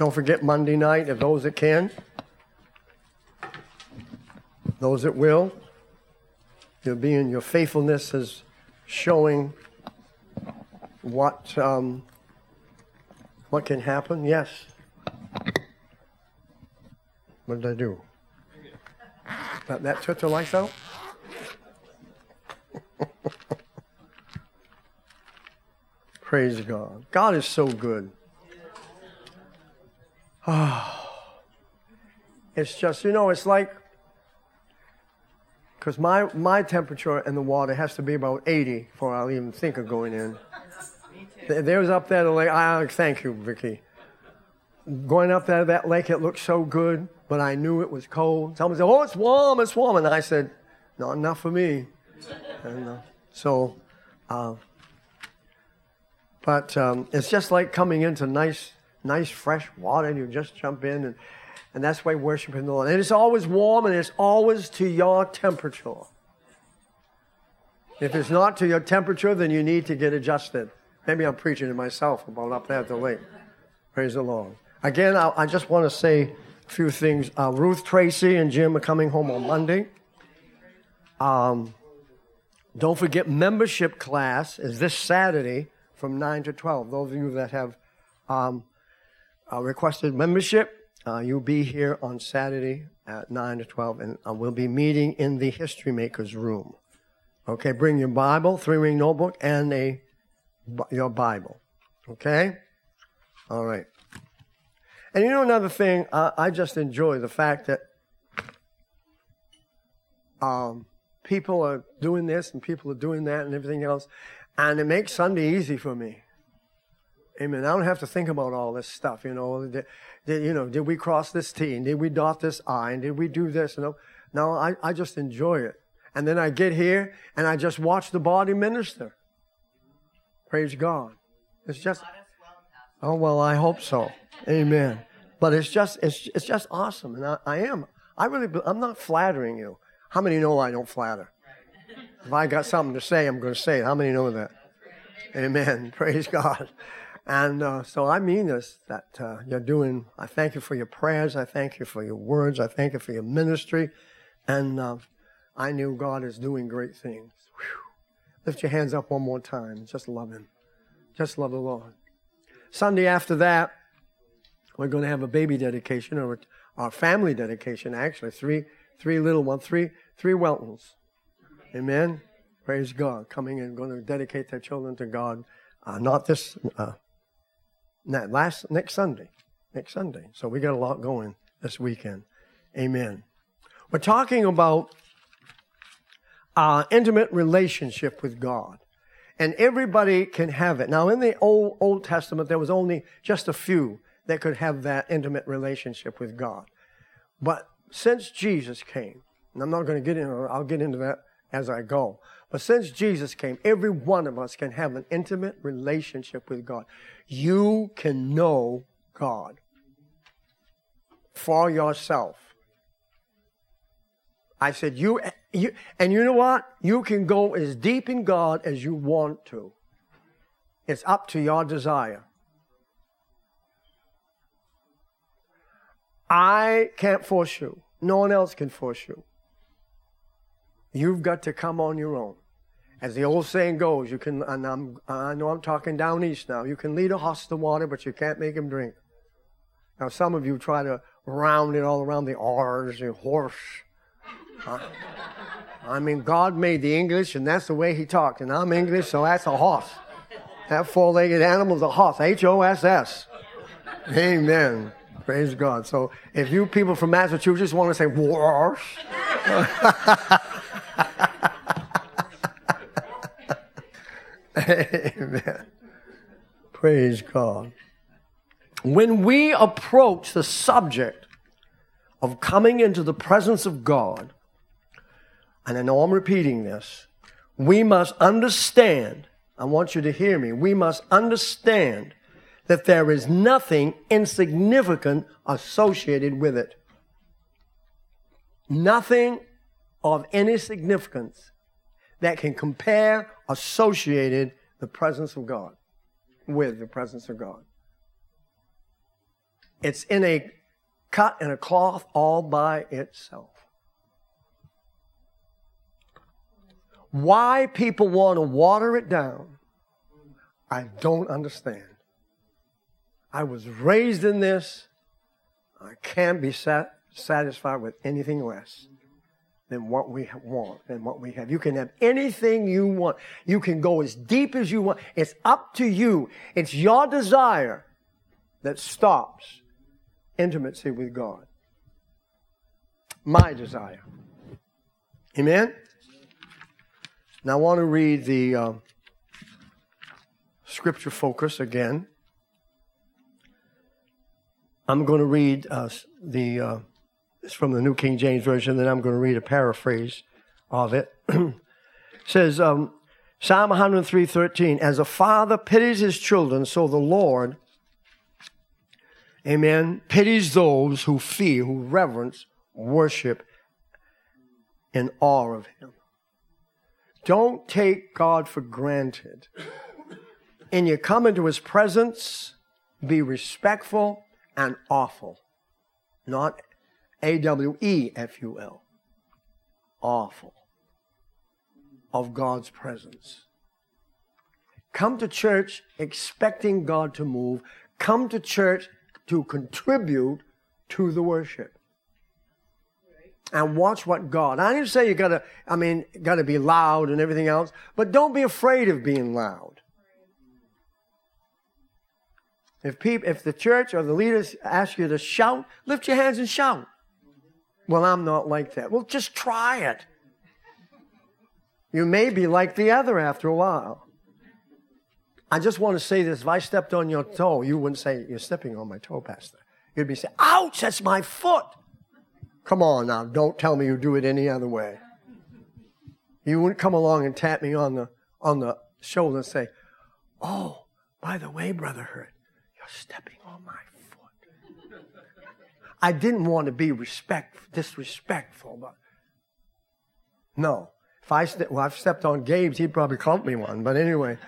Don't forget Monday night, if those that can, those that will. You'll be in your faithfulness is showing what um, what can happen. Yes. What did I do? That, that took the out? Praise God. God is so good. it's just, you know, it's like, because my, my temperature in the water has to be about 80 before I'll even think of going in. There's up there, the lake. Ah, thank you, Vicky. Going up there, that lake, it looked so good, but I knew it was cold. Someone said, Oh, it's warm, it's warm. And I said, Not enough for me. And uh, so, uh, but um, it's just like coming into nice, nice fresh water, and you just jump in, and, and that's why worshiping the Lord. And it's always warm, and it's always to your temperature. If it's not to your temperature, then you need to get adjusted. Maybe I'm preaching to myself about up there at the lake. Praise the Lord. Again, I, I just want to say a few things. Uh, Ruth Tracy and Jim are coming home on Monday. Um, don't forget, membership class is this Saturday from 9 to 12. Those of you that have um, uh, requested membership, uh, you'll be here on Saturday at 9 to 12, and uh, we'll be meeting in the History Makers room. Okay, bring your Bible, three ring notebook, and a your Bible. Okay? All right. And you know another thing, I just enjoy the fact that um, people are doing this and people are doing that and everything else. And it makes Sunday easy for me. Amen. I don't have to think about all this stuff, you know. Did, did, you know, did we cross this T and did we dot this I and did we do this? You know, no, I, I just enjoy it. And then I get here and I just watch the body minister. Praise God. It's just, oh, well, I hope so. Amen. But it's just, it's, it's just awesome. And I, I am, I really, I'm not flattering you. How many know I don't flatter? If I got something to say, I'm going to say it. How many know that? Amen. Praise God. And uh, so I mean this that uh, you're doing. I thank you for your prayers. I thank you for your words. I thank you for your ministry. And uh, I knew God is doing great things. Whew. Lift your hands up one more time. Just love Him. Just love the Lord. Sunday after that, we're going to have a baby dedication or our family dedication. Actually, three three little ones, three three Weltons. Amen. Praise God. Coming and going to dedicate their children to God. Uh, not this, uh, last, next Sunday. Next Sunday. So we got a lot going this weekend. Amen. We're talking about our intimate relationship with God. And everybody can have it. Now, in the Old, Old Testament, there was only just a few that could have that intimate relationship with God. But since Jesus came, and I'm not going to get into I'll get into that as I go. But since Jesus came, every one of us can have an intimate relationship with God. You can know God for yourself. I said, you, you, and you know what? You can go as deep in God as you want to. It's up to your desire. I can't force you. No one else can force you. You've got to come on your own. As the old saying goes, you can, and I'm, I know I'm talking down east now, you can lead a horse to water, but you can't make him drink. Now, some of you try to round it all around the R's, the horse. Huh? I mean, God made the English, and that's the way He talked. And I'm English, so that's a horse. That four legged animal is a horse, H O S S. Amen. Praise God. So if you people from Massachusetts want to say horse, Amen. Praise God. When we approach the subject of coming into the presence of God, and I know I'm repeating this, we must understand, I want you to hear me, we must understand that there is nothing insignificant associated with it. Nothing of any significance that can compare associated the presence of God with the presence of God. It's in a cut in a cloth all by itself. Why people want to water it down, I don't understand. I was raised in this. I can't be sat, satisfied with anything less than what we want and what we have. You can have anything you want. You can go as deep as you want. It's up to you. It's your desire that stops intimacy with God. My desire. Amen? Now I want to read the uh, scripture focus again. I'm going to read uh, the uh, it's from the New King James Version, then I'm going to read a paraphrase of it. it says um, Psalm 103:13, as a father pities his children, so the Lord, Amen, pities those who fear, who reverence, worship, in awe of Him. Don't take God for granted. And you come into His presence, be respectful and awful, not A W E F U L. Awful. Of God's presence. Come to church expecting God to move. Come to church to contribute to the worship. And watch what God. I didn't say you gotta, I mean, gotta be loud and everything else, but don't be afraid of being loud. If people, if the church or the leaders ask you to shout, lift your hands and shout. Well, I'm not like that. Well, just try it. You may be like the other after a while. I just want to say this. If I stepped on your toe, you wouldn't say, You're stepping on my toe, Pastor. You'd be saying, Ouch, that's my foot. Come on now, don't tell me you do it any other way. You wouldn't come along and tap me on the on the shoulder and say, Oh, by the way, Brother Heard, you're stepping on my. I didn't want to be respect, disrespectful, but no. If I well, I've stepped on Gabe's, he'd probably clump me one. But anyway,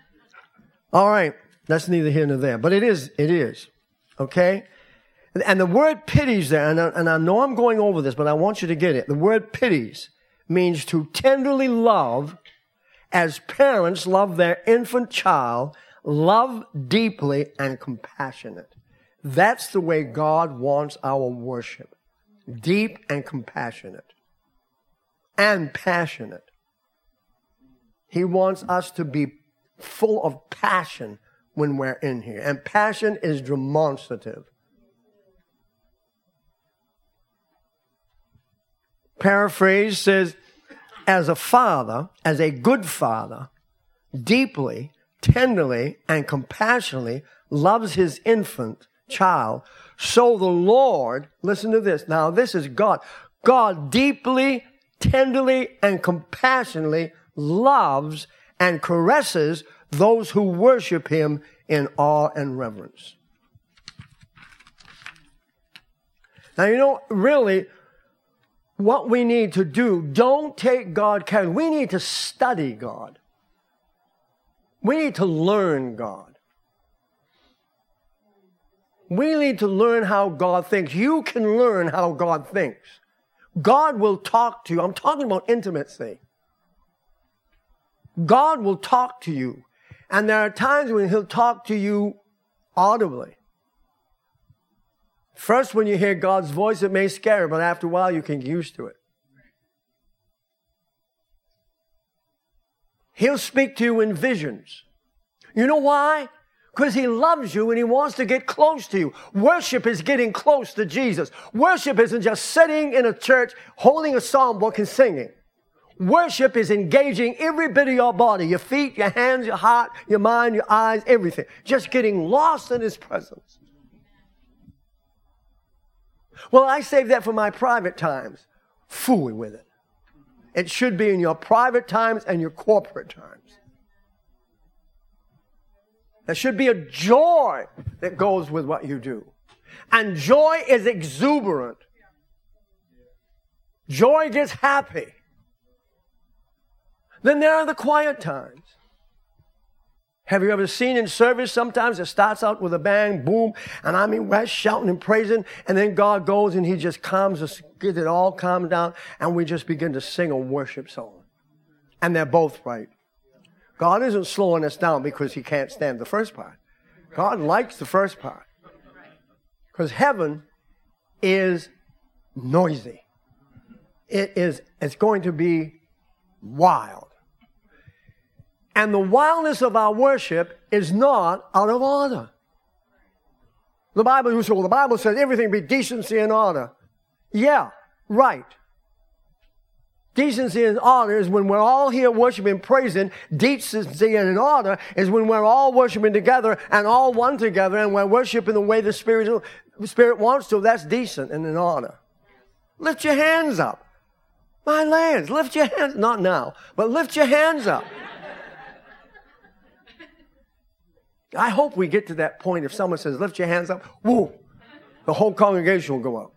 all right, that's neither here nor there. But it is, it is, okay. And the word pities there, and I, and I know I'm going over this, but I want you to get it. The word pities means to tenderly love as parents love their infant child love deeply and compassionate. That's the way God wants our worship. Deep and compassionate. And passionate. He wants us to be full of passion when we're in here. And passion is demonstrative. Paraphrase says, as a father, as a good father, deeply tenderly and compassionately loves his infant child, so the Lord, listen to this. Now, this is God. God deeply, tenderly, and compassionately loves and caresses those who worship him in awe and reverence. Now, you know, really, what we need to do, don't take God casually. We need to study God. We need to learn God. We need to learn how God thinks. You can learn how God thinks. God will talk to you. I'm talking about intimacy. God will talk to you. And there are times when He'll talk to you audibly. First, when you hear God's voice, it may scare you, but after a while, you can get used to it. He'll speak to you in visions. You know why? Because he loves you and he wants to get close to you. Worship is getting close to Jesus. Worship isn't just sitting in a church holding a psalm book and singing. Worship is engaging every bit of your body, your feet, your hands, your heart, your mind, your eyes, everything. Just getting lost in his presence. Well, I save that for my private times. Fooling with it. It should be in your private times and your corporate times. There should be a joy that goes with what you do. And joy is exuberant. Joy gets happy. Then there are the quiet times. Have you ever seen in service sometimes it starts out with a bang, boom, and I mean we're shouting and praising, and then God goes and He just calms us, gets it all calmed down, and we just begin to sing a worship song. And they're both right. God isn't slowing us down because He can't stand the first part. God likes the first part. Because heaven is noisy. It is, it's going to be wild. And the wildness of our worship is not out of order. The Bible, well, the Bible says everything be decency and order. Yeah, right. Decency and order is when we're all here worshiping, praising. Decency and order is when we're all worshiping together and all one together and we're worshiping the way the Spirit, Spirit wants to. That's decent and in order. Lift your hands up. My lands, lift your hands. Not now, but lift your hands up. I hope we get to that point if someone says, lift your hands up, whoa, the whole congregation will go up.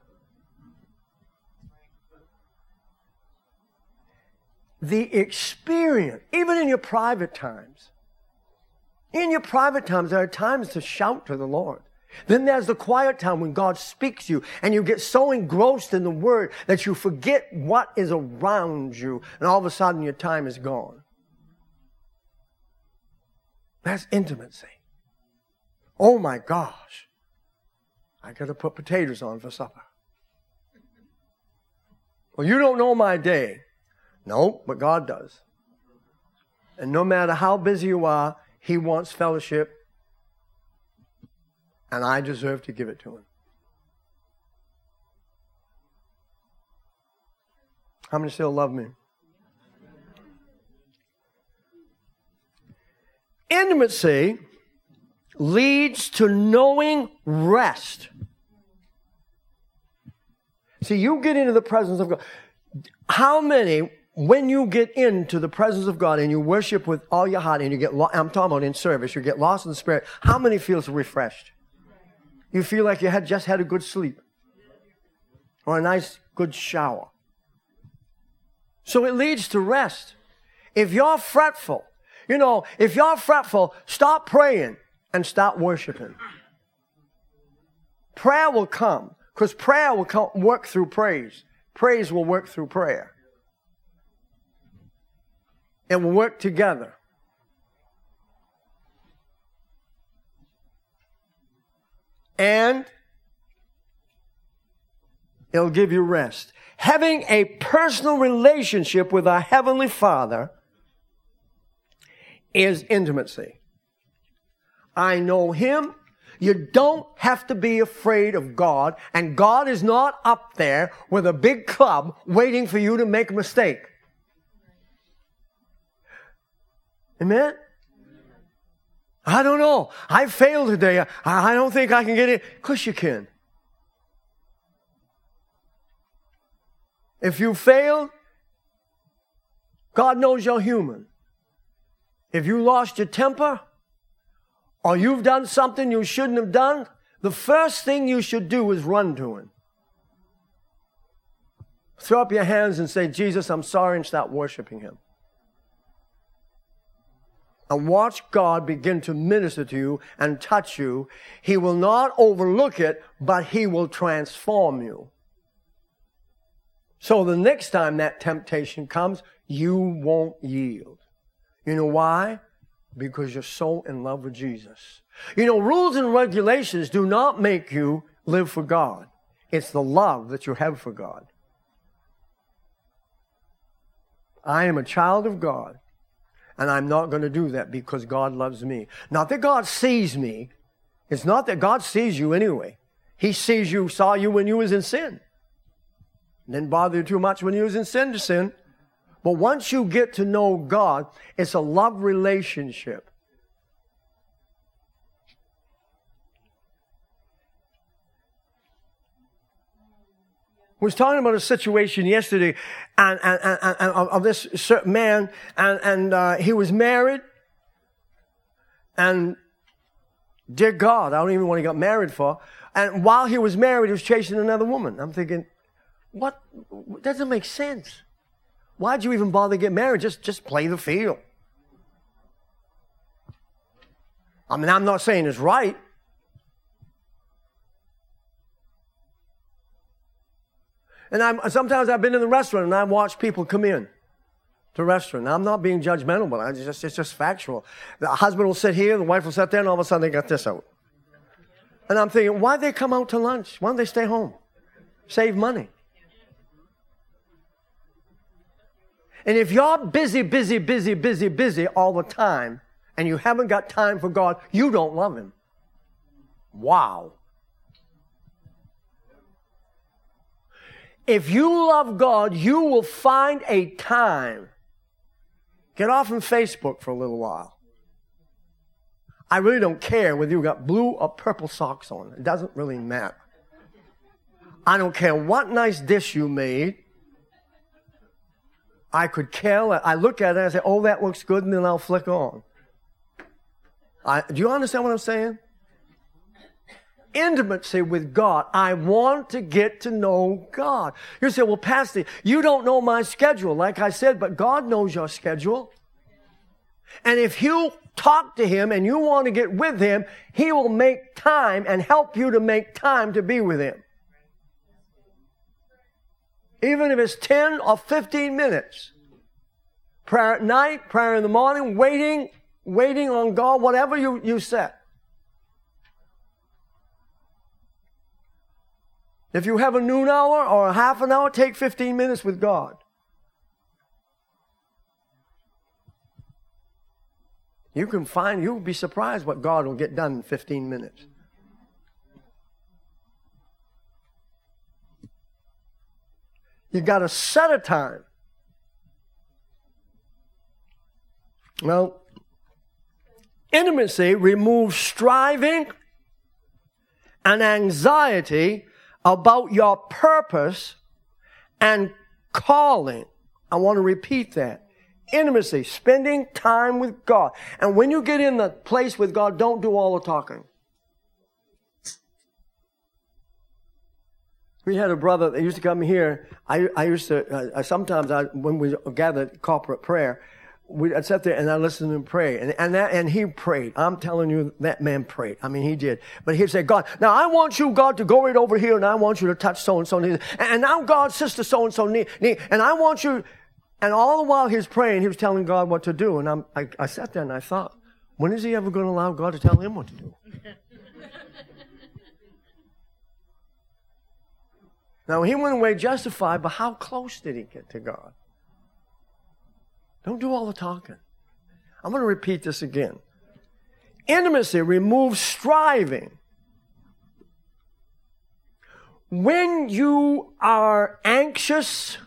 The experience, even in your private times, in your private times, there are times to shout to the Lord. Then there's the quiet time when God speaks to you and you get so engrossed in the word that you forget what is around you and all of a sudden your time is gone. That's intimacy. Oh my gosh. I got to put potatoes on for supper. Well, you don't know my day. No, but God does. And no matter how busy you are, He wants fellowship, and I deserve to give it to Him. How many still love me? Intimacy leads to knowing rest. See, you get into the presence of God. How many, when you get into the presence of God and you worship with all your heart and you get, lo- I'm talking about in service, you get lost in the spirit, how many feels refreshed? You feel like you had just had a good sleep or a nice, good shower. So it leads to rest. If you're fretful, you know, if you're fretful, stop praying and start worshiping. Prayer will come because prayer will come, work through praise. Praise will work through prayer. It will work together. And it'll give you rest. Having a personal relationship with our Heavenly Father is intimacy. I know him. You don't have to be afraid of God, and God is not up there with a big club waiting for you to make a mistake. Amen? I don't know. I failed today. I don't think I can get it. Of course you can. If you failed, God knows you're human. If you lost your temper, or you've done something you shouldn't have done, the first thing you should do is run to Him. Throw up your hands and say, Jesus, I'm sorry, and start worshiping Him. And watch God begin to minister to you and touch you. He will not overlook it, but He will transform you. So the next time that temptation comes, you won't yield. You know why? because you're so in love with Jesus. You know, rules and regulations do not make you live for God. It's the love that you have for God. I am a child of God, and I'm not going to do that because God loves me. Not that God sees me. It's not that God sees you anyway. He sees you, saw you when you was in sin. Didn't bother you too much when you was in sin to sin. But once you get to know God, it's a love relationship. Was talking about a situation yesterday and, and, and, and of this certain man, and, and uh, he was married, and dear God, I don't even know what he got married for. And while he was married, he was chasing another woman. I'm thinking, what? Doesn't make sense. Why'd you even bother to get married? Just, just play the field. I mean, I'm not saying it's right. And I'm, sometimes I've been in the restaurant and I've watched people come in to restaurant. Now, I'm not being judgmental, but I just, it's just factual. The husband will sit here, the wife will sit there, and all of a sudden they got this out. And I'm thinking, why'd they come out to lunch? Why don't they stay home? Save money. And if you're busy, busy, busy, busy, busy all the time, and you haven't got time for God, you don't love Him. Wow. If you love God, you will find a time. Get off of Facebook for a little while. I really don't care whether you got blue or purple socks on. It doesn't really matter. I don't care what nice dish you made. I could care. I look at it and I say, oh, that looks good, and then I'll flick on. I, do you understand what I'm saying? Intimacy with God. I want to get to know God. You say, well, Pastor, you don't know my schedule. Like I said, but God knows your schedule. And if you talk to Him and you want to get with Him, He will make time and help you to make time to be with Him. Even if it's 10 or 15 minutes. Prayer at night, prayer in the morning, waiting, waiting on God, whatever you, you set. If you have a noon hour or a half an hour, take 15 minutes with God. You can find, you'll be surprised what God will get done in 15 minutes. You've got to set a time. Well, intimacy removes striving and anxiety about your purpose and calling. I want to repeat that. Intimacy, spending time with God. And when you get in the place with God, don't do all the talking. We had a brother that used to come here. I, I used to, uh, sometimes I, when we gathered corporate prayer, we, I'd sit there and I listened to him pray. And, and, that, and he prayed. I'm telling you, that man prayed. I mean, he did. But he'd say, God, now I want you, God, to go right over here and I want you to touch so and so. And now, God, sister so and so, and I want you. And all the while he's praying, he was telling God what to do. And I'm, I, I sat there and I thought, when is he ever going to allow God to tell him what to do? now, he went away justified, but how close did he get to God? Don't do all the talking. I'm going to repeat this again. Intimacy removes striving. When you are anxious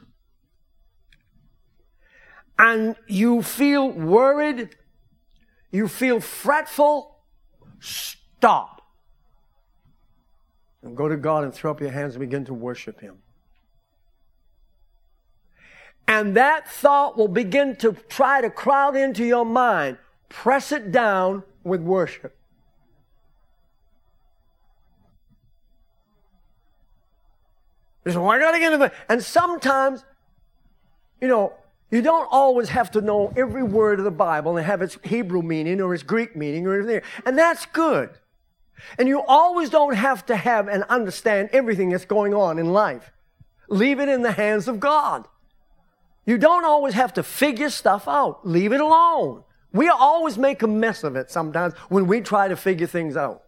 and you feel worried, you feel fretful, stop. And go to God and throw up your hands and begin to worship Him. And that thought will begin to try to crowd into your mind. Press it down with worship. And sometimes, you know, you don't always have to know every word of the Bible and have its Hebrew meaning or its Greek meaning or anything. And that's good. And you always don't have to have and understand everything that's going on in life. Leave it in the hands of God. You don't always have to figure stuff out. Leave it alone. We always make a mess of it sometimes when we try to figure things out.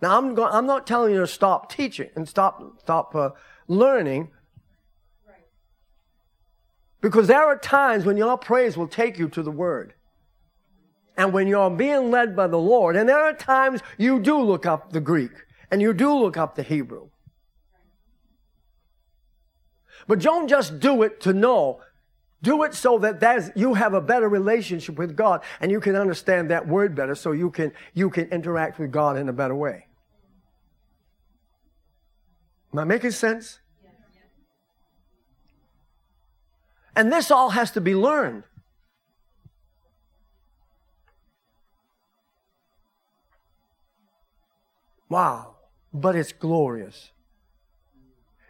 Now, I'm, go- I'm not telling you to stop teaching and stop, stop uh, learning. Because there are times when your praise will take you to the Word. And when you're being led by the Lord, and there are times you do look up the Greek and you do look up the Hebrew. But don't just do it to know. Do it so that you have a better relationship with God and you can understand that word better so you can, you can interact with God in a better way. Am I making sense? And this all has to be learned. Wow. But it's glorious.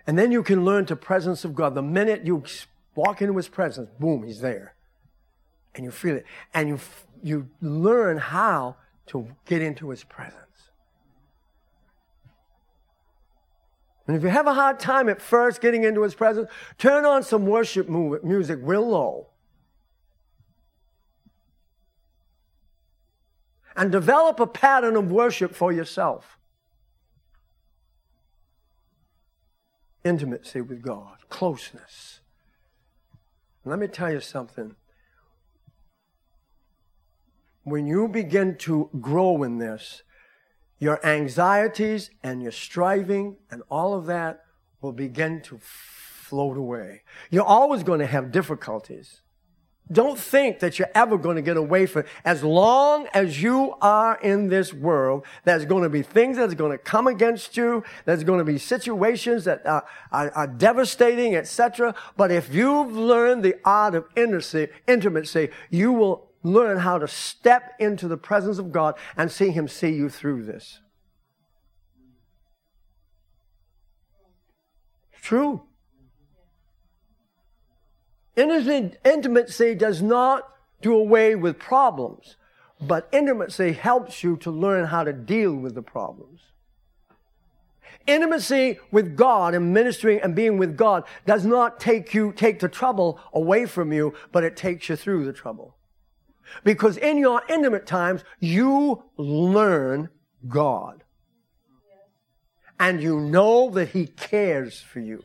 And then you can learn to presence of God. The minute you walk into His presence, boom, He's there. And you feel it. And you, you learn how to get into his presence. And if you have a hard time at first getting into his presence, turn on some worship music real low. And develop a pattern of worship for yourself. Intimacy with God, closeness. Let me tell you something. When you begin to grow in this, your anxieties and your striving and all of that will begin to float away. You're always going to have difficulties. Don't think that you're ever going to get away from it. As long as you are in this world, there's going to be things that's going to come against you. There's going to be situations that are, are, are devastating, etc. But if you've learned the art of intimacy, intimacy, you will learn how to step into the presence of God and see Him see you through this. True. Intimacy does not do away with problems, but intimacy helps you to learn how to deal with the problems. Intimacy with God and ministering and being with God does not take you, take the trouble away from you, but it takes you through the trouble. Because in your intimate times, you learn God. And you know that He cares for you.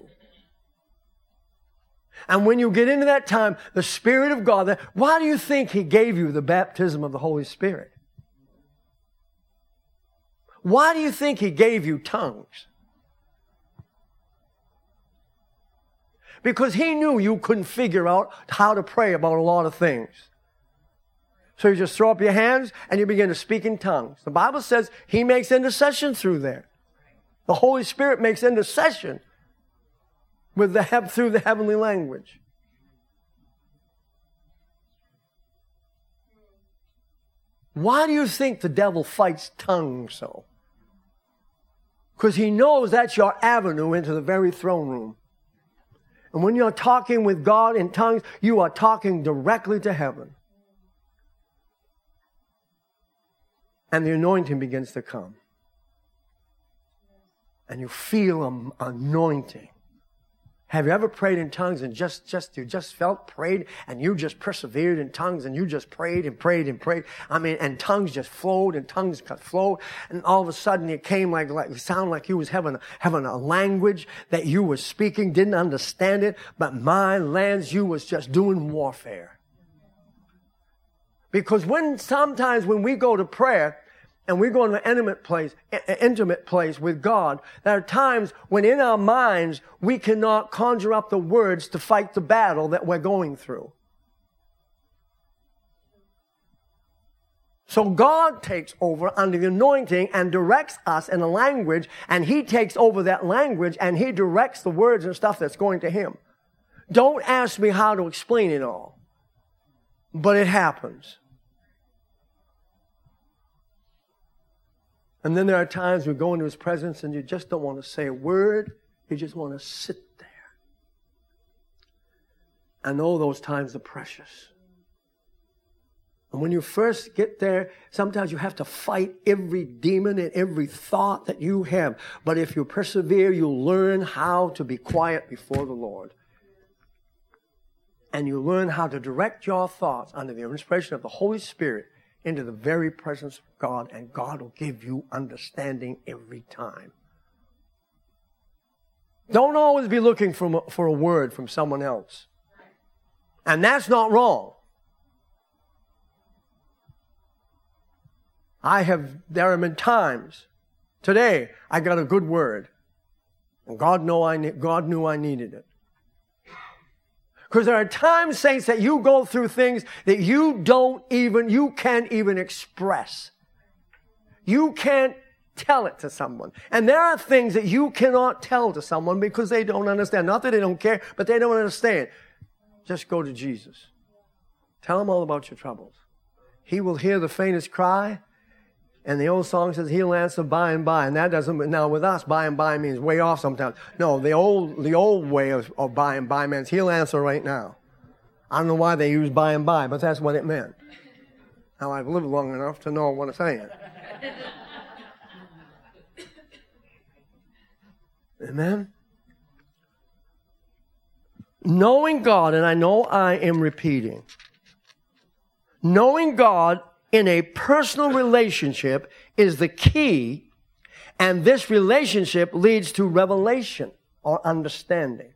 And when you get into that time, the Spirit of God, why do you think He gave you the baptism of the Holy Spirit? Why do you think He gave you tongues? Because He knew you couldn't figure out how to pray about a lot of things. So you just throw up your hands and you begin to speak in tongues. The Bible says He makes intercession through there. The Holy Spirit makes intercession with the through the heavenly language. Why do you think the devil fights tongues so? Because he knows that's your avenue into the very throne room. And when you're talking with God in tongues, you are talking directly to heaven. and the anointing begins to come. And you feel an anointing. Have you ever prayed in tongues and just, just, you just felt prayed and you just persevered in tongues and you just prayed and prayed and prayed? I mean, and tongues just flowed and tongues flowed and all of a sudden it came like, like, it sounded like you was having, having a language that you were speaking, didn't understand it, but my lands, you was just doing warfare. Because when sometimes when we go to prayer and we go into an intimate place, intimate place with God, there are times when in our minds we cannot conjure up the words to fight the battle that we're going through. So God takes over under the anointing and directs us in a language, and He takes over that language and He directs the words and stuff that's going to Him. Don't ask me how to explain it all but it happens. And then there are times we go into his presence and you just don't want to say a word. You just want to sit there. And all those times are precious. And when you first get there, sometimes you have to fight every demon and every thought that you have. But if you persevere, you'll learn how to be quiet before the Lord and you learn how to direct your thoughts under the inspiration of the Holy Spirit into the very presence of God, and God will give you understanding every time. Don't always be looking for, for a word from someone else. And that's not wrong. I have, there have been times, today, I got a good word. And God, know I, God knew I needed it. Because there are times, saints, that you go through things that you don't even, you can't even express. You can't tell it to someone. And there are things that you cannot tell to someone because they don't understand. Not that they don't care, but they don't understand. Just go to Jesus. Tell him all about your troubles. He will hear the faintest cry and the old song says he'll answer by and by. And that doesn't, now with us, by and by means way off sometimes. No, the old, the old way of, of by and by means he'll answer right now. I don't know why they use by and by, but that's what it meant. Now, I've lived long enough to know what I'm saying. Amen? Knowing God, and I know I am repeating, knowing God in a personal relationship is the key, and this relationship leads to revelation or understanding.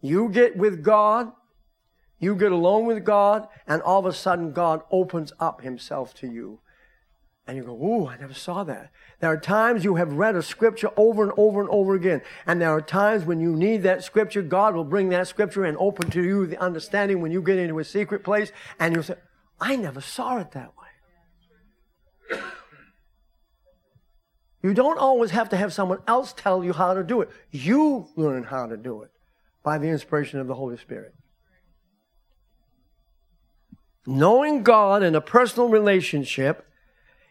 You get with God, you get alone with God, and all of a sudden God opens up himself to you. And you go, Ooh, I never saw that. There are times you have read a scripture over and over and over again. And there are times when you need that scripture, God will bring that scripture and open to you the understanding when you get into a secret place and you'll say, I never saw it that way. You don't always have to have someone else tell you how to do it. You learn how to do it by the inspiration of the Holy Spirit. Knowing God in a personal relationship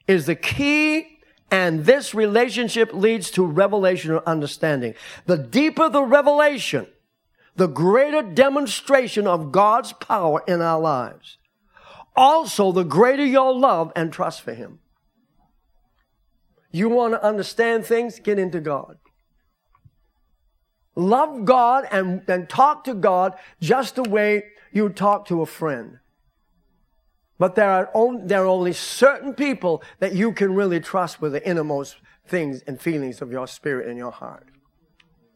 is the key and this relationship leads to revelation or understanding. The deeper the revelation, the greater demonstration of God's power in our lives. Also, the greater your love and trust for Him. You want to understand things? Get into God. Love God and, and talk to God just the way you talk to a friend. But there are, there are only certain people that you can really trust with the innermost things and feelings of your spirit and your heart.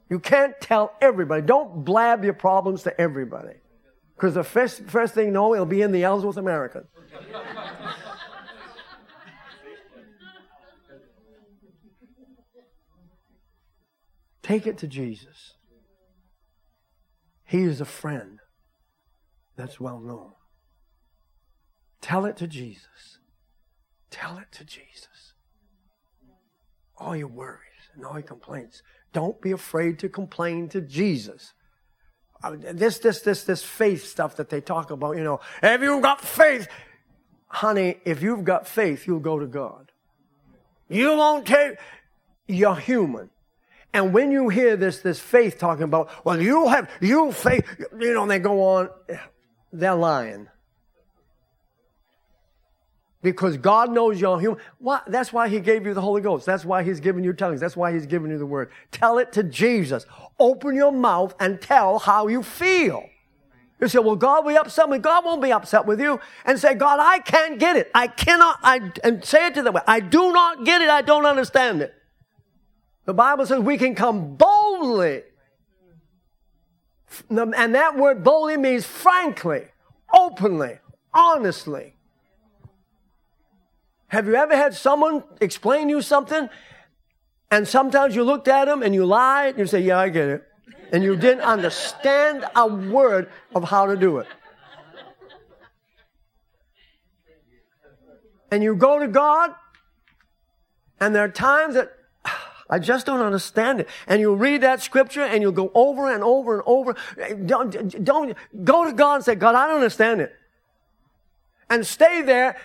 You can't tell everybody. Don't blab your problems to everybody. Because the first, first thing you know, it'll be in the Ellsworth American. Take it to Jesus. He is a friend that's well known. Tell it to Jesus. Tell it to Jesus. All your worries and all your complaints. Don't be afraid to complain to Jesus. This, this, this, this faith stuff that they talk about, you know, have you got faith? Honey, if you've got faith, you'll go to God. You won't take, you're human. And when you hear this, this faith talking about, well, you have, you faith, you know, they go on, they're lying because God knows you're human. Why? That's why He gave you the Holy Ghost. That's why He's given you tongues. That's why He's given you the Word. Tell it to Jesus. Open your mouth and tell how you feel. You say, well, God will be upset with me. God won't be upset with you. And say, God, I can't get it. I cannot, I, and say it to them. I do not get it. I don't understand it. The Bible says we can come boldly. And that word boldly means frankly, openly, honestly. Have you ever had someone explain you something and sometimes you looked at them and you lied and you say, Yeah, I get it. And you didn't understand a word of how to do it. And you go to God, and there are times that I just don't understand it. And you read that scripture and you'll go over and over and over. Don't, don't go to God and say, God, I don't understand it. And stay there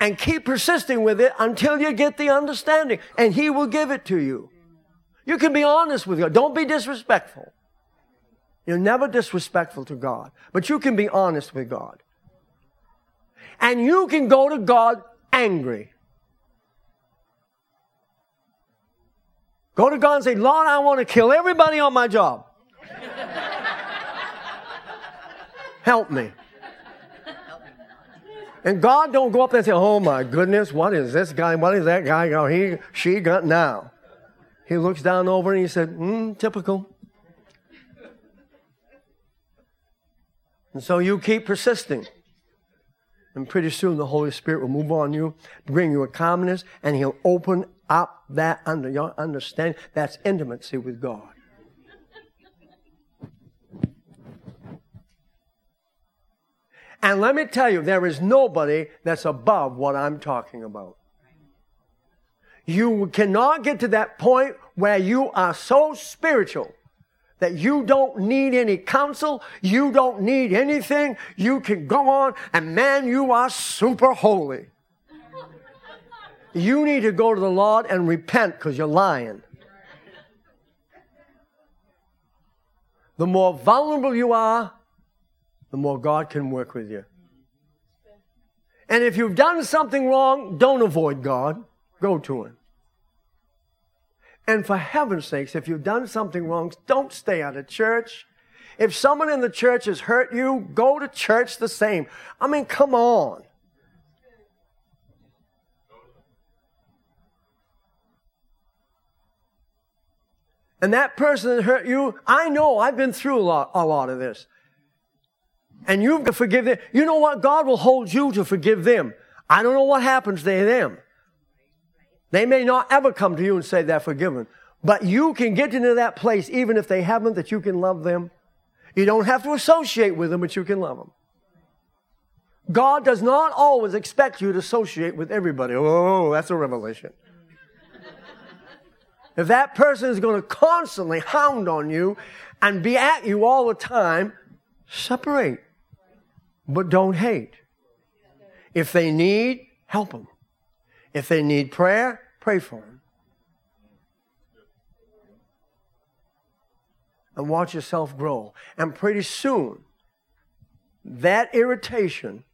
and keep persisting with it until you get the understanding and he will give it to you. You can be honest with God. Don't be disrespectful. You're never disrespectful to God, but you can be honest with God. And you can go to God angry. Go to God and say, Lord, I want to kill everybody on my job. Help me. And God don't go up there and say, oh my goodness, what is this guy, what is that guy, oh, he, she got now. He looks down over and he said, hmm, typical. And so you keep persisting. And pretty soon the Holy Spirit will move on you, bring you a calmness, and He'll open up that under your understanding. That's intimacy with God. And let me tell you, there is nobody that's above what I'm talking about. You cannot get to that point where you are so spiritual that you don't need any counsel, you don't need anything, you can go on, and man, you are super holy. You need to go to the Lord and repent because you're lying. The more vulnerable you are, the more God can work with you. And if you've done something wrong, don't avoid God. Go to Him. And for heaven's sakes, if you've done something wrong, don't stay out of church. If someone in the church has hurt you, go to church the same. I mean, come on. And that person that hurt you, I know I've been through a lot, a lot of this. And you've got to forgive them. You know what? God will hold you to forgive them. I don't know what happens to them. They may not ever come to you and say they're forgiven. But you can get into that place, even if they haven't, that you can love them. You don't have to associate with them, but you can love them. God does not always expect you to associate with everybody. Oh, that's a revelation. if that person is going to constantly hound on you and be at you all the time, separate. But don't hate. If they need, help them. If they need prayer, pray for them. And watch yourself grow. And pretty soon, that irritation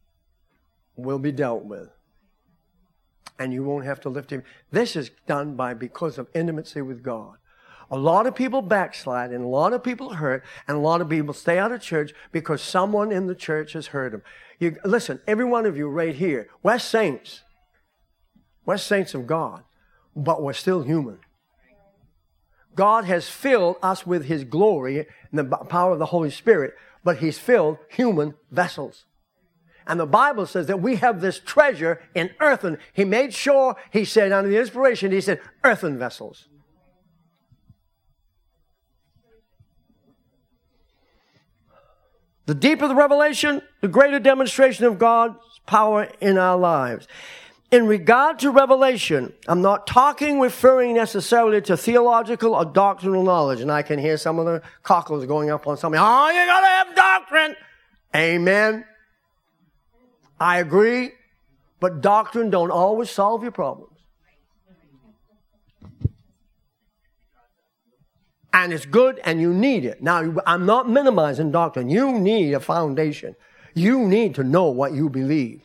will be dealt with. And you won't have to lift him. This is done by because of intimacy with God. A lot of people backslide and a lot of people hurt and a lot of people stay out of church because someone in the church has hurt them. You, listen, every one of you right here, we're saints. We're saints of God, but we're still human. God has filled us with His glory and the power of the Holy Spirit, but He's filled human vessels. And the Bible says that we have this treasure in earthen. He made sure, He said, under the inspiration, He said, earthen vessels. The deeper the revelation, the greater demonstration of God's power in our lives in regard to revelation, I'm not talking referring necessarily to theological or doctrinal knowledge. And I can hear some of the cockles going up on something. Oh, you gotta have doctrine. Amen. I agree. But doctrine don't always solve your problems. And it's good and you need it. Now, I'm not minimizing doctrine. You need a foundation. You need to know what you believe.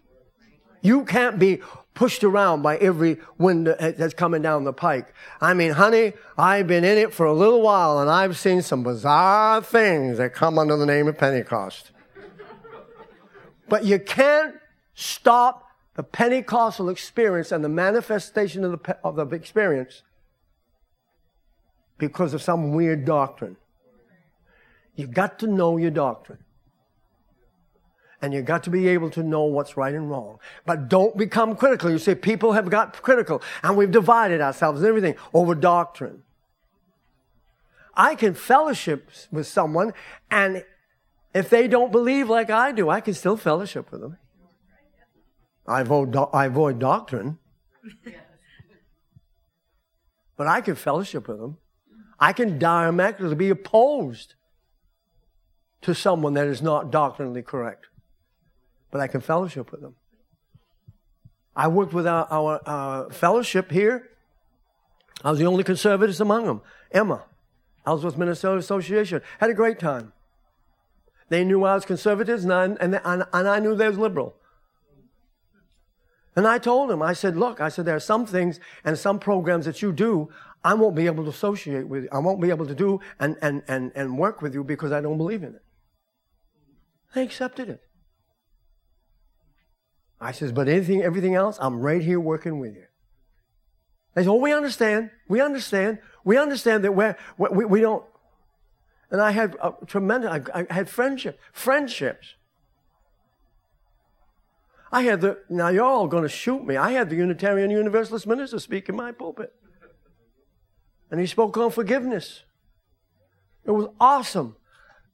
You can't be pushed around by every wind that's coming down the pike. I mean, honey, I've been in it for a little while and I've seen some bizarre things that come under the name of Pentecost. but you can't stop the Pentecostal experience and the manifestation of the, of the experience because of some weird doctrine. You've got to know your doctrine and you've got to be able to know what's right and wrong. But don't become critical. You say people have got critical and we've divided ourselves and everything over doctrine. I can fellowship with someone and if they don't believe like I do, I can still fellowship with them. I avoid, do- I avoid doctrine. but I can fellowship with them. I can diametrically be opposed to someone that is not doctrinally correct but I can fellowship with them. I worked with our, our uh, fellowship here. I was the only conservatives among them. Emma, I was with Minnesota Association. Had a great time. They knew I was conservatives, and I, and, and I knew they was liberal. And I told him, I said, look, I said, there are some things and some programs that you do, I won't be able to associate with you. I won't be able to do and, and, and, and work with you because I don't believe in it. They accepted it. I says, but anything, everything else, I'm right here working with you. They said, oh, we understand. We understand. We understand that we're, we, we don't. And I had a tremendous, I, I had friendship, friendships. I had the, now you're all going to shoot me. I had the Unitarian Universalist minister speak in my pulpit. And he spoke on forgiveness. It was awesome.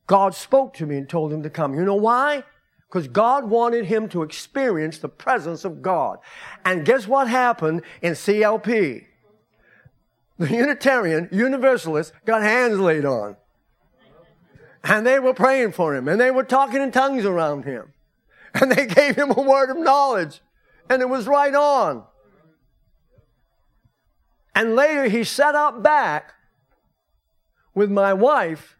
God spoke to me and told him to come. You know why? Because God wanted him to experience the presence of God. And guess what happened in CLP? The Unitarian Universalists got hands laid on. And they were praying for him. And they were talking in tongues around him. And they gave him a word of knowledge. And it was right on. And later he sat up back with my wife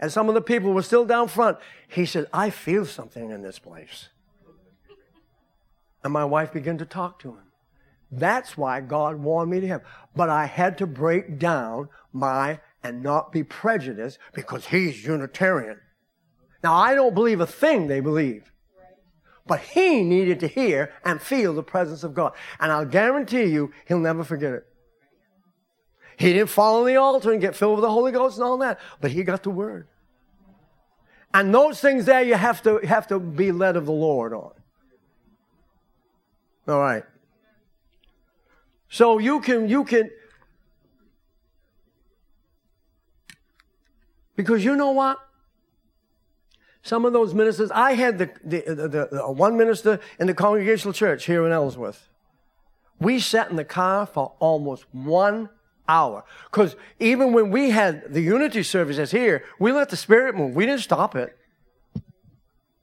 and some of the people were still down front. He said, I feel something in this place. And my wife began to talk to him. That's why God wanted me to have. But I had to break down my and not be prejudiced because he's Unitarian. Now I don't believe a thing they believe. But he needed to hear and feel the presence of God. And I'll guarantee you, he'll never forget it. He didn't fall on the altar and get filled with the Holy Ghost and all that, but he got the word. And those things there you have to have to be led of the Lord on. All right. So you can you can because you know what? Some of those ministers, I had the, the, the, the, uh, one minister in the Congregational Church here in Ellsworth. We sat in the car for almost one hour. Because even when we had the unity services here, we let the Spirit move. We didn't stop it.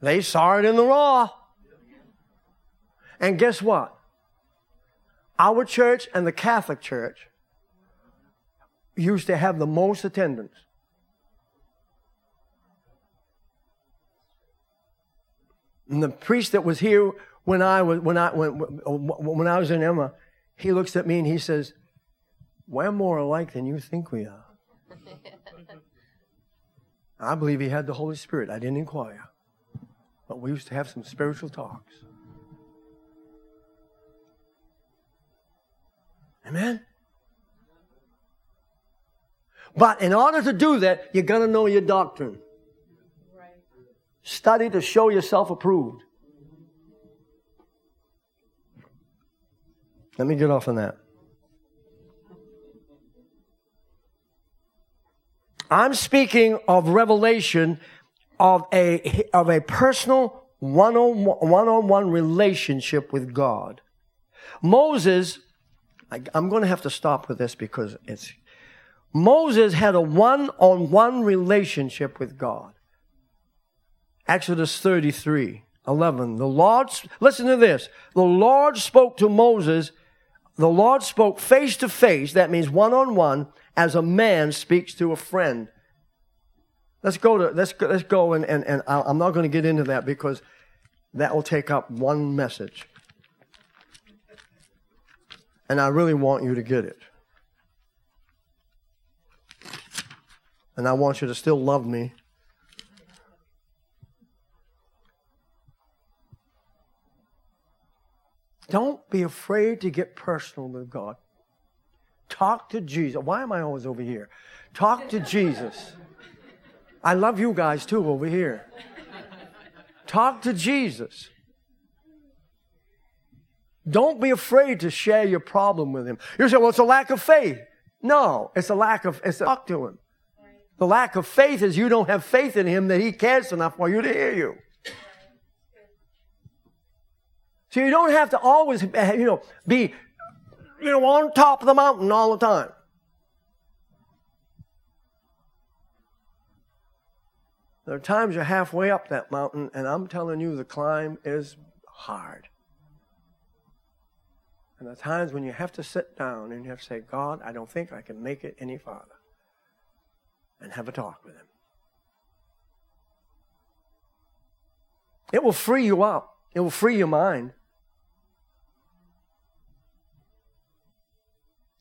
They saw it in the raw. And guess what? Our church and the Catholic Church used to have the most attendance. And the priest that was here when I was when I when, when I was in Emma, he looks at me and he says, "We're more alike than you think we are." I believe he had the Holy Spirit. I didn't inquire, but we used to have some spiritual talks. Amen. But in order to do that, you got to know your doctrine. Study to show yourself approved. Let me get off on that. I'm speaking of revelation of a, of a personal one-on-one relationship with God. Moses, I, I'm going to have to stop with this because it's, Moses had a one-on-one relationship with God. Exodus 33, 11. The Lord, listen to this. The Lord spoke to Moses. The Lord spoke face to face. That means one on one as a man speaks to a friend. Let's go to, let's go, let's go and, and, and I'm not going to get into that because that will take up one message. And I really want you to get it. And I want you to still love me Don't be afraid to get personal with God. Talk to Jesus. Why am I always over here? Talk to Jesus. I love you guys too over here. Talk to Jesus. Don't be afraid to share your problem with him. You say, well, it's a lack of faith. No, it's a lack of, it's a talk to him. The lack of faith is you don't have faith in him that he cares enough for you to hear you. So you don't have to always, you know, be, you know, on top of the mountain all the time. There are times you're halfway up that mountain, and I'm telling you, the climb is hard. And there are times when you have to sit down and you have to say, God, I don't think I can make it any farther. And have a talk with Him. It will free you up, it will free your mind.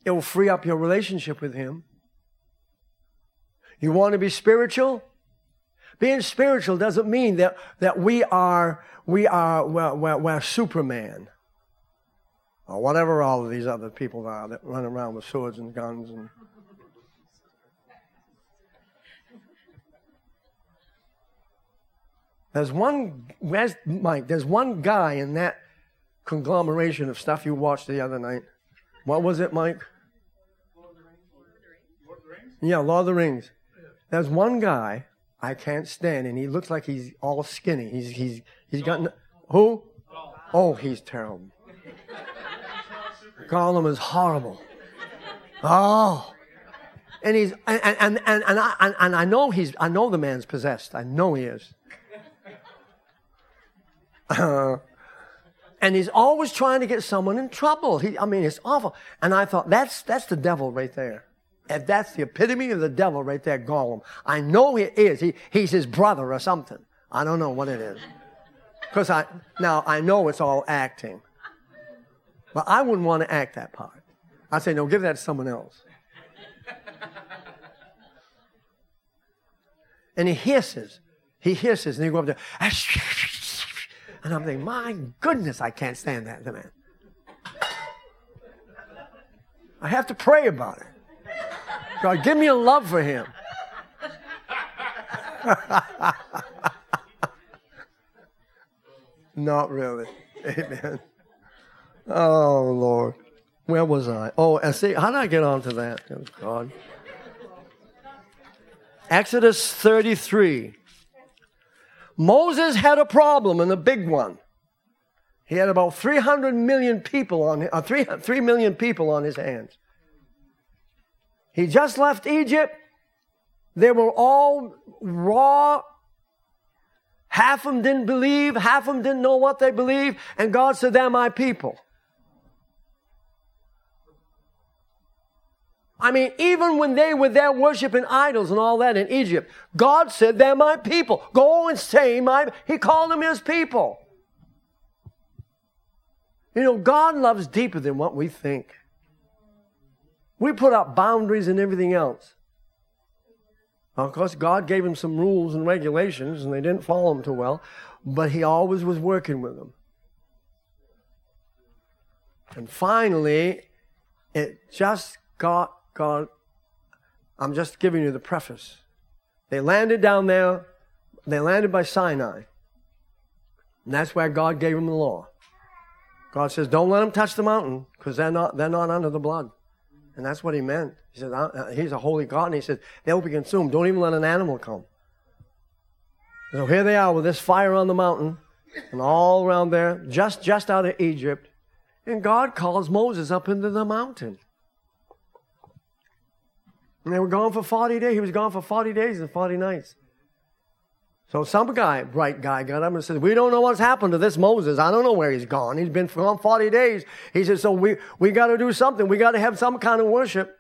It will free up your relationship with Him. You want to be spiritual? Being spiritual doesn't mean that, that we are, we are, well, we're, we're Superman. Or whatever all of these other people are that run around with swords and guns and. There's one, Mike, there's one guy in that conglomeration of stuff you watched the other night. What was it, Mike? Lord of the Rings. Lord yeah, Lord of the Rings. There's one guy I can't stand, and he looks like he's all skinny. He's he's he's got who? Oh, he's terrible. Gollum is horrible. Oh, and he's and and and and I and I know he's I know the man's possessed. I know he is. Uh, and he's always trying to get someone in trouble. He, I mean, it's awful. And I thought that's that's the devil right there. And that's the epitome of the devil right there, Gollum. I know he is. He, he's his brother or something. I don't know what it is. Because I, now I know it's all acting. But I wouldn't want to act that part. I'd say, no, give that to someone else. and he hisses. He hisses, and he goes up there. And I'm thinking, my goodness, I can't stand that man. I have to pray about it. God, give me a love for him. Not really. Amen. Oh, Lord. Where was I? Oh, and see, how did I get onto that? Oh, God. Exodus 33. Moses had a problem, and a big one. He had about 300 million people on, uh, 3, 3 million people on his hands. He just left Egypt. They were all raw. Half of them didn't believe, half of them didn't know what they believed, and God said, They're my people. I mean, even when they were there worshiping idols and all that in Egypt, God said, They're my people. Go and say my. He called them his people. You know, God loves deeper than what we think. We put up boundaries and everything else. Of course, God gave them some rules and regulations, and they didn't follow them too well, but He always was working with them. And finally, it just got God. I'm just giving you the preface. They landed down there, they landed by Sinai. And that's where God gave them the law. God says, don't let them touch the mountain because they're not, they're not under the blood. And that's what he meant. He said, He's a holy God. And he said, They'll be consumed. Don't even let an animal come. So here they are with this fire on the mountain and all around there, just, just out of Egypt. And God calls Moses up into the mountain. And they were gone for 40 days. He was gone for 40 days and 40 nights. So some guy, bright guy, got up and said, We don't know what's happened to this Moses. I don't know where he's gone. He's been gone 40 days. He said, So we, we got to do something. We got to have some kind of worship.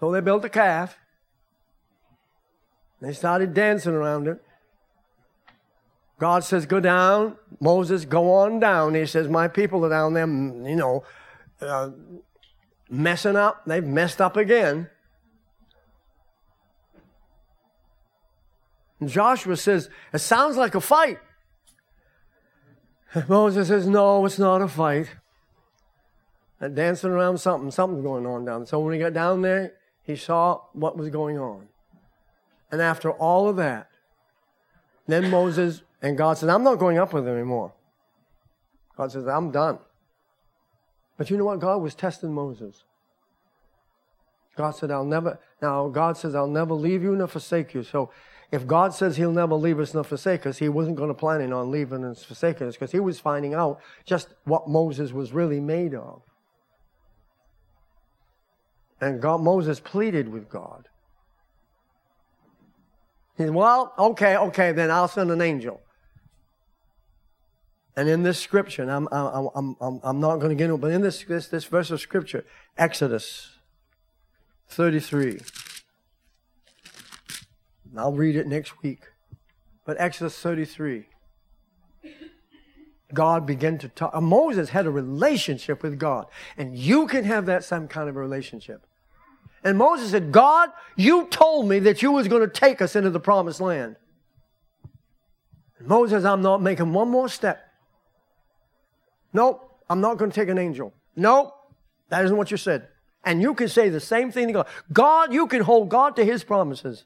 So they built a calf. They started dancing around it. God says, Go down. Moses, go on down. He says, My people are down there, you know, uh, messing up. They've messed up again. And Joshua says, It sounds like a fight. And Moses says, No, it's not a fight. And dancing around something, something's going on down there. So when he got down there, he saw what was going on. And after all of that, then Moses and God said, I'm not going up with him anymore. God says, I'm done. But you know what? God was testing Moses. God said, I'll never, now God says, I'll never leave you nor forsake you. So if God says he'll never leave us nor forsake us, he wasn't going to plan on leaving and forsaking us because he was finding out just what Moses was really made of. And God, Moses pleaded with God. He said, well, okay, okay, then I'll send an angel. And in this scripture, and I'm, I'm, I'm, I'm, I'm not going to get into it, but in this, this, this verse of scripture, Exodus 33. I'll read it next week. But Exodus 33. God began to talk. Uh, Moses had a relationship with God. And you can have that same kind of a relationship. And Moses said, God, you told me that you was going to take us into the promised land. And Moses, I'm not making one more step. Nope, I'm not going to take an angel. Nope, that isn't what you said. And you can say the same thing to God. God, you can hold God to his promises.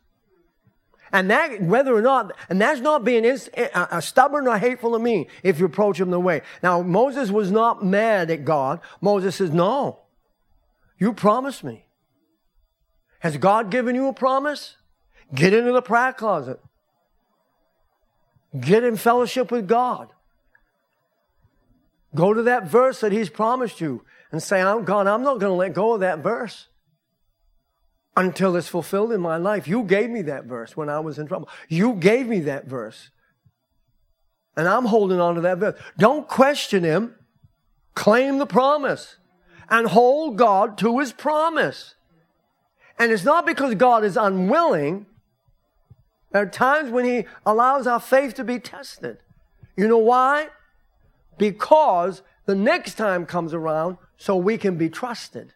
And that, whether or not, and that's not being ins, uh, stubborn or hateful to me if you approach him the way. Now, Moses was not mad at God. Moses says, no, you promised me. Has God given you a promise? Get into the prayer closet. Get in fellowship with God. Go to that verse that he's promised you and say, I'm God, I'm not going to let go of that verse until it's fulfilled in my life. You gave me that verse when I was in trouble. You gave me that verse. And I'm holding on to that verse. Don't question him. Claim the promise and hold God to his promise. And it's not because God is unwilling. There are times when he allows our faith to be tested. You know why? Because the next time comes around so we can be trusted.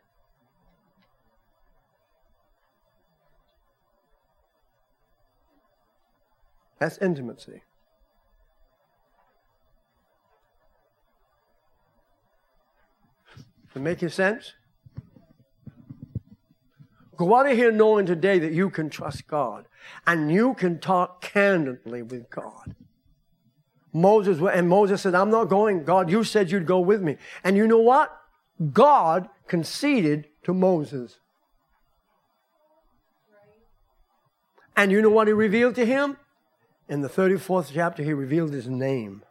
That's intimacy. Does it make sense? Go out of here knowing today that you can trust God and you can talk candidly with God. Moses, and Moses said, I'm not going. God, you said you'd go with me. And you know what? God conceded to Moses. And you know what he revealed to him? In the 34th chapter, he revealed his name.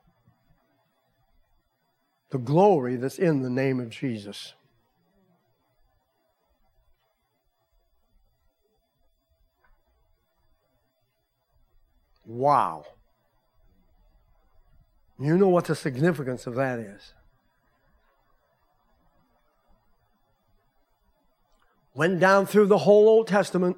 The glory that's in the name of Jesus. Wow. You know what the significance of that is. Went down through the whole Old Testament.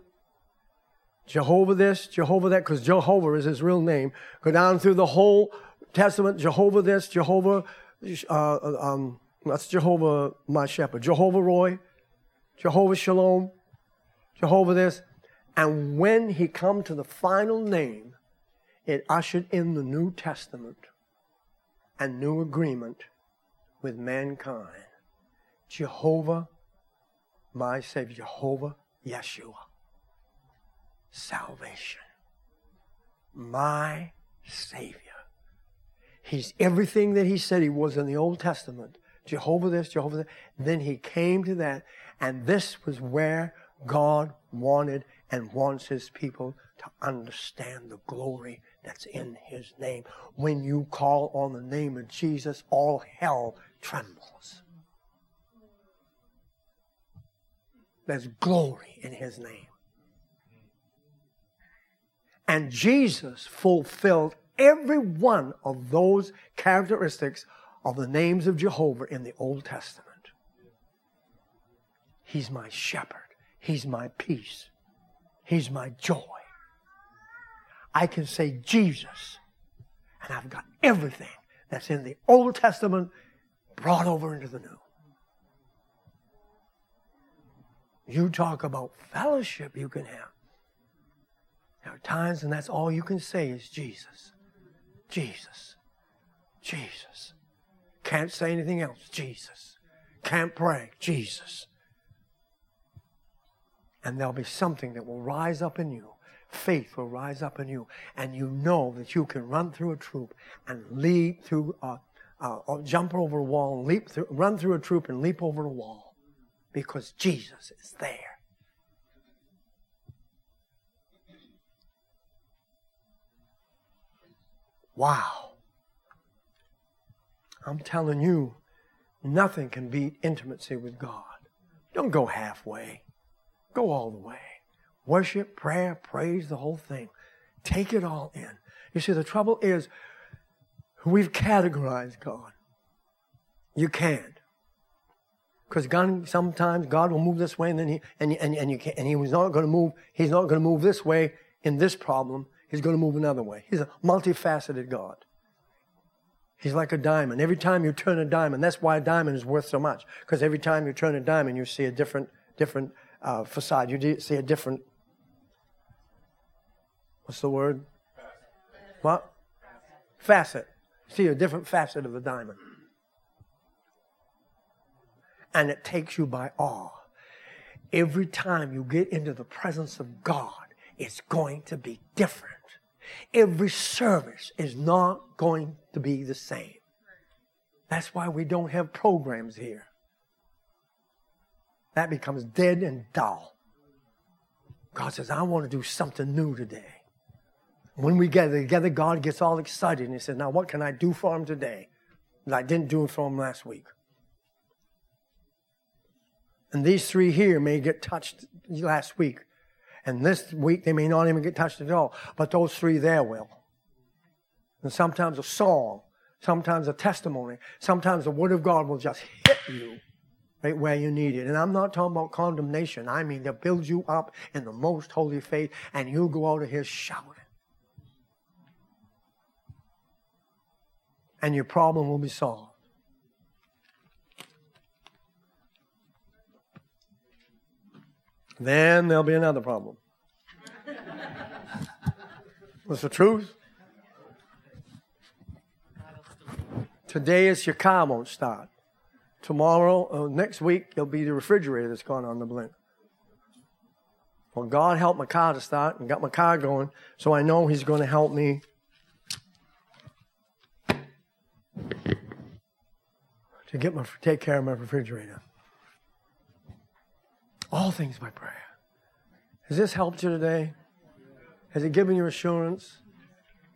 Jehovah this, Jehovah that, because Jehovah is his real name. Go down through the whole Testament, Jehovah this, Jehovah, uh, um, that's Jehovah my shepherd, Jehovah Rohi, Jehovah Shalom, Jehovah this. And when he come to the final name, it ushered in the New Testament and new agreement with mankind. Jehovah, my Savior, Jehovah Yeshua. Salvation. My Savior. He's everything that he said he was in the Old Testament. Jehovah this, Jehovah that. Then he came to that, and this was where God wanted and wants his people to understand the glory that's in his name. When you call on the name of Jesus, all hell trembles. There's glory in his name. And Jesus fulfilled every one of those characteristics of the names of Jehovah in the Old Testament. He's my shepherd. He's my peace. He's my joy. I can say Jesus, and I've got everything that's in the Old Testament brought over into the New. You talk about fellowship you can have. There are times, and that's all you can say is Jesus. Jesus. Jesus. Can't say anything else. Jesus. Can't pray. Jesus. And there'll be something that will rise up in you faith will rise up in you, and you know that you can run through a troop and leap through, a, jump over a wall, and leap through, run through a troop and leap over a wall, because Jesus is there. Wow. I'm telling you, nothing can beat intimacy with God. Don't go halfway. Go all the way. Worship, prayer, praise, the whole thing. Take it all in. You see, the trouble is we've categorized God. You can't. Because God, sometimes God will move this way and then he, and, and, and you can't, and he was not going to move, he's not going to move this way in this problem. He's going to move another way. He's a multifaceted God. He's like a diamond. Every time you turn a diamond, that's why a diamond is worth so much. Because every time you turn a diamond, you see a different, different uh, facade. You see a different what's the word? What? Facet. See a different facet of the diamond. And it takes you by awe. Every time you get into the presence of God, it's going to be different. Every service is not going to be the same. That's why we don't have programs here. That becomes dead and dull. God says, I want to do something new today. When we get together, God gets all excited and He says, Now, what can I do for him today that I didn't do for him last week? And these three here may get touched last week. And this week, they may not even get touched at all. But those three there will. And sometimes a song, sometimes a testimony, sometimes the Word of God will just hit you right where you need it. And I'm not talking about condemnation. I mean, to build you up in the most holy faith, and you'll go out of here shouting. and your problem will be solved. Then there'll be another problem. That's the truth. Today is your car won't start. Tomorrow, uh, next week, it'll be the refrigerator that's gone on the blink. Well, God helped my car to start and got my car going, so I know He's going to help me to get my take care of my refrigerator. All things by prayer. Has this helped you today? Has it given you assurance?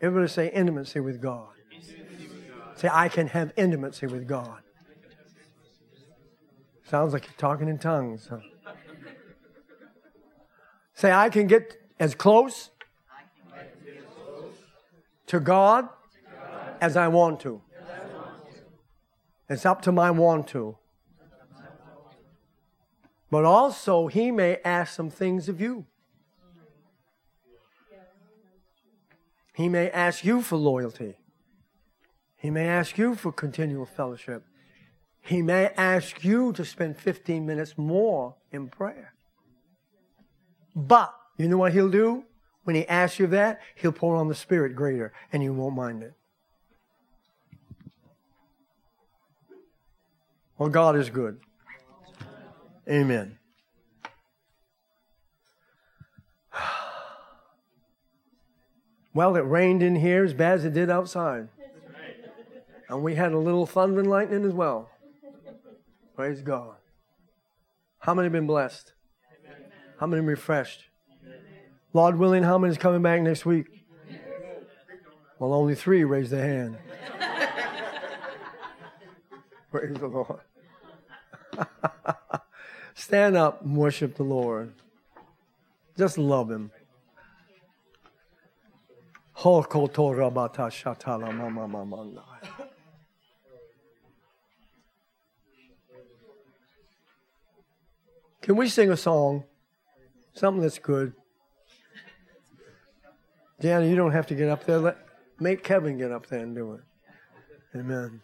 Everybody say intimacy with God. Say, I can have intimacy with God. Sounds like you're talking in tongues. Huh? Say, I can get as close to God as I want to. It's up to my want to. But also, He may ask some things of you. He may ask you for loyalty. He may ask you for continual fellowship. He may ask you to spend 15 minutes more in prayer. But you know what he'll do? When he asks you that, he'll pour on the Spirit greater and you won't mind it. Well, God is good. Amen. Well, it rained in here as bad as it did outside. And we had a little thunder and lightning as well. Praise God. How many have been blessed? How many refreshed? Lord willing, how many is coming back next week? Well, only three raised their hand. Praise the Lord. Stand up and worship the Lord. Just love Him. Can we sing a song? Something that's good. Jana, you don't have to get up there. Let make Kevin get up there and do it. Amen.